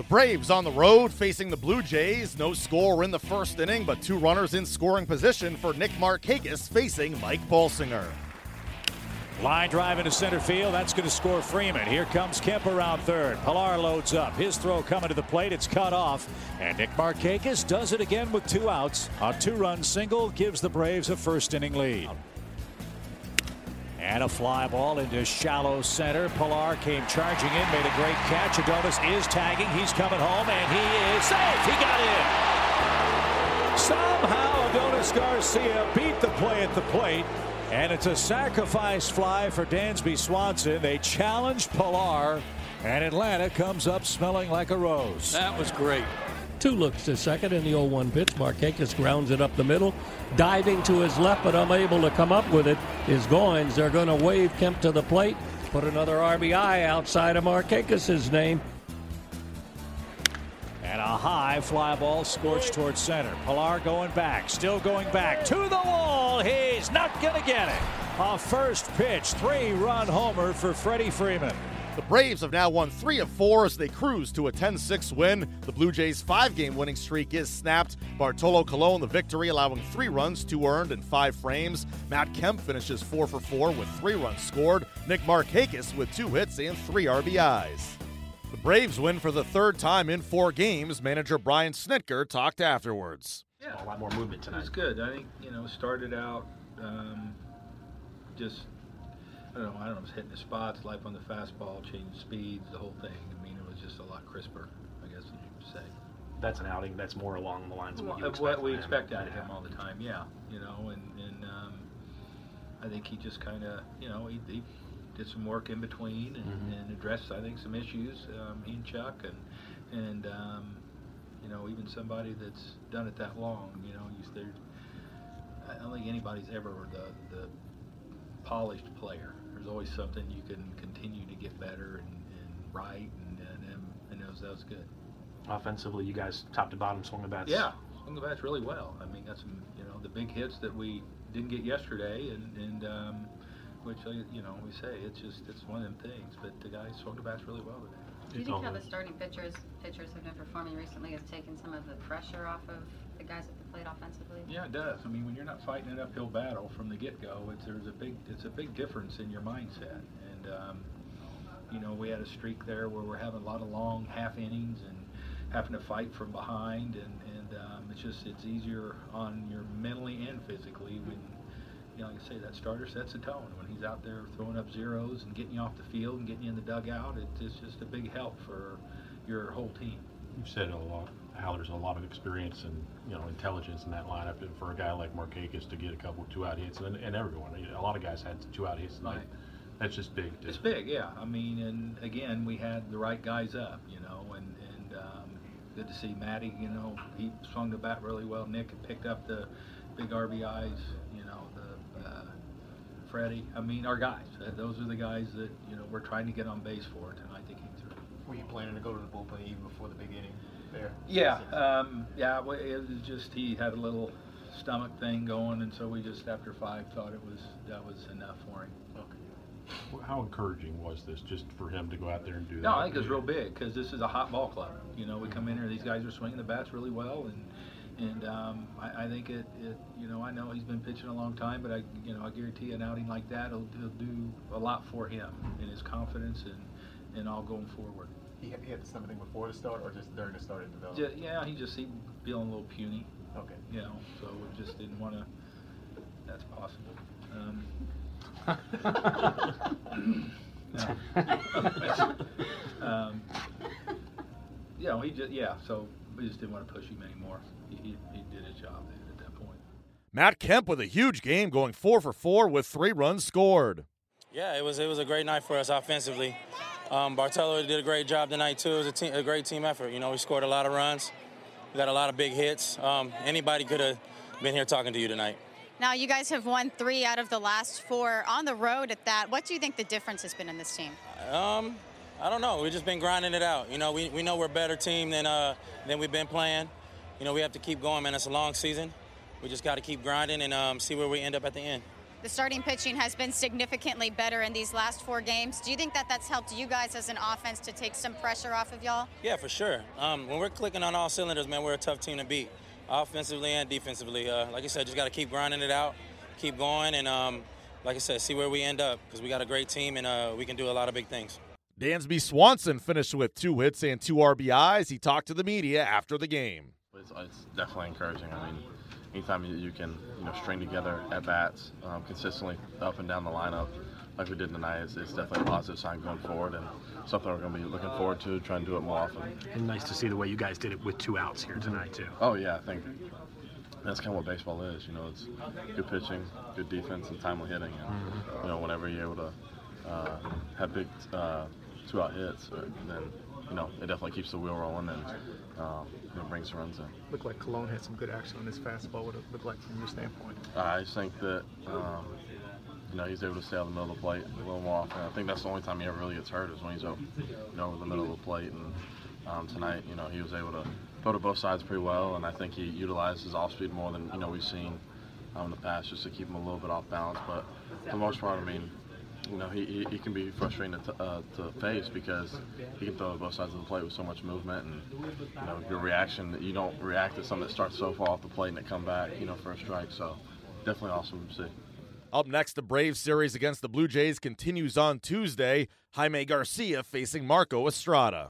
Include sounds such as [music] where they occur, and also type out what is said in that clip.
The Braves on the road facing the Blue Jays. No score in the first inning, but two runners in scoring position for Nick Markakis facing Mike Bolsinger. Line drive into center field. That's going to score Freeman. Here comes Kemp around third. Pilar loads up. His throw coming to the plate. It's cut off. And Nick Markakis does it again with two outs. A two-run single gives the Braves a first inning lead. And a fly ball into shallow center. Pilar came charging in, made a great catch. Adonis is tagging. He's coming home, and he is safe. He got in. Somehow Adonis Garcia beat the play at the plate. And it's a sacrifice fly for Dansby Swanson. They challenge Pilar, and Atlanta comes up smelling like a rose. That was great. Two looks to second in the 0-1 pitch. Markakis grounds it up the middle. Diving to his left, but unable to come up with it is Goins. They're going to wave Kemp to the plate. Put another RBI outside of Markakis's name. And a high fly ball scorched towards center. Pilar going back, still going back to the wall. He's not going to get it. A first pitch, three run homer for Freddie Freeman. The Braves have now won three of four as they cruise to a 10 6 win. The Blue Jays' five game winning streak is snapped. Bartolo Colon, the victory, allowing three runs, two earned, and five frames. Matt Kemp finishes four for four with three runs scored. Nick Markakis with two hits and three RBIs. The Braves win for the third time in four games. Manager Brian Snitker talked afterwards. Yeah, a lot more movement tonight. It was good. I think you know started out um, just I don't know. I don't know. It was hitting the spots, life on the fastball, changing speeds, the whole thing. I mean, it was just a lot crisper. I guess you could say. That's an outing. That's more along the lines of what, you expect what we expect out of him all the time. Yeah, you know, and and um, I think he just kind of you know he, he did some work in between and, Mhm. and addressed I think some issues. Um, he and Chuck and and um, you know even somebody that's done it that long. You know, you there. I don't think anybody's ever the the polished player. There's always something you can continue to get better and, and right, and and, and, and that, was, that was good. Offensively, you guys top to bottom swung the bats. Yeah, swung the bats really well. I mean, got some, you know, the big hits that we didn't get yesterday, and and um, which uh, you know we say it's just it's one of them things. But the guys swung the bats really well today. Do you think how the starting pitchers pitchers have been performing recently has taken some of the pressure off of the guys at the plate offensively? Yeah, it does. I mean, when you're not fighting an uphill battle from the get-go, it's there's a big it's a big difference in your mindset. And um, you know, we had a streak there where we're having a lot of long half innings and having to fight from behind, and and um, it's just it's easier on your mentally and physically when. You know, like I say, that starter sets the tone. When he's out there throwing up zeros and getting you off the field and getting you in the dugout, it's just a big help for your whole team. You've said it a lot how there's a lot of experience and you know intelligence in that lineup, and for a guy like Markakis to get a couple two out hits, and, and everyone, you know, a lot of guys had two out hits tonight. Right. That's just big. To, It's big, yeah. I mean, and again, we had the right guys up, you know, and and um, good to see Matty. You know, he swung the bat really well. Nick had picked up the big RBIs. You know, the uh, Freddie. I mean, our guys. Uh, those are the guys that you know we're trying to get on base for tonight. They came through. Were you planning to go to the bullpen even before the big inning there? Yeah, um, yeah. well, It was just he had a little stomach thing going, and so we just after five thought it was that was enough for him. how encouraging was this just for him to go out there and do that? No, I think it's real big because this is a hot ball club. You know, we come in here, these guys are swinging the bats really well, and and um, I, I think it, it, you know, I know he's been pitching a long time, but I, you know, I guarantee an outing like that will, will do a lot for him and his confidence and and all going forward. He had, he had something before the start or just during the start of Ju- development? yeah, he just seemed feeling a little puny. Okay. You know, so we just didn't want to. That's possible. Um, [laughs] no. um, you know, he just yeah. So we just didn't want to push him anymore. He, he, he did his job at that point. Matt Kemp with a huge game, going four for four with three runs scored. Yeah, it was it was a great night for us offensively. Um, Bartolo did a great job tonight too. It was a, team, a great team effort. You know, we scored a lot of runs. We got a lot of big hits. Um, anybody could have been here talking to you tonight. Now, you guys have won three out of the last four on the road at that. What do you think the difference has been in this team? Um, I don't know. We've just been grinding it out. You know, we, we know we're a better team than uh, than we've been playing. You know, we have to keep going, man. It's a long season. We just got to keep grinding and um, see where we end up at the end. The starting pitching has been significantly better in these last four games. Do you think that that's helped you guys as an offense to take some pressure off of y'all? Yeah, for sure. Um, when we're clicking on all cylinders, man, we're a tough team to beat, offensively and defensively. Uh, like I said, just got to keep grinding it out, keep going, and um, like I said, see where we end up because we got a great team and uh, we can do a lot of big things. Dansby Swanson finished with two hits and two RBIs. He talked to the media after the game. It's, it's definitely encouraging. I mean, anytime you, you can you know string together at bats um, consistently up and down the lineup like we did tonight, it's, it's definitely a positive sign going forward and something we're going to be looking forward to, trying to do it more often. And nice to see the way you guys did it with two outs here tonight too. Oh yeah, I think that's kind of what baseball is. You know, it's good pitching, good defense, and timely hitting. And Mm-hmm. you know, whenever you're able to uh, have big uh, two-out hits, uh, then you know it definitely keeps the wheel rolling and um, you know, brings runs in. Looked like Colon had some good action on this fastball. What it looked like from your standpoint? I just think that um, you know he's able to stay on the middle of the plate a little more often. I think that's the only time he ever really gets hurt is when he's over, you know, over the middle of the plate. And um, tonight, you know, he was able to go to both sides pretty well, and I think he utilized his off speed more than you know we've seen um, in the past, just to keep him a little bit off balance. But for the most part, I mean. You know, he, he, can be frustrating to, uh, to face because he can throw both sides of the plate with so much movement and, you know, your reaction, you don't react to something that starts so far off the plate and it come back, you know, for a strike. So definitely awesome to see. Up next, the Braves series against the Blue Jays continues on Tuesday. Jaime Garcia facing Marco Estrada.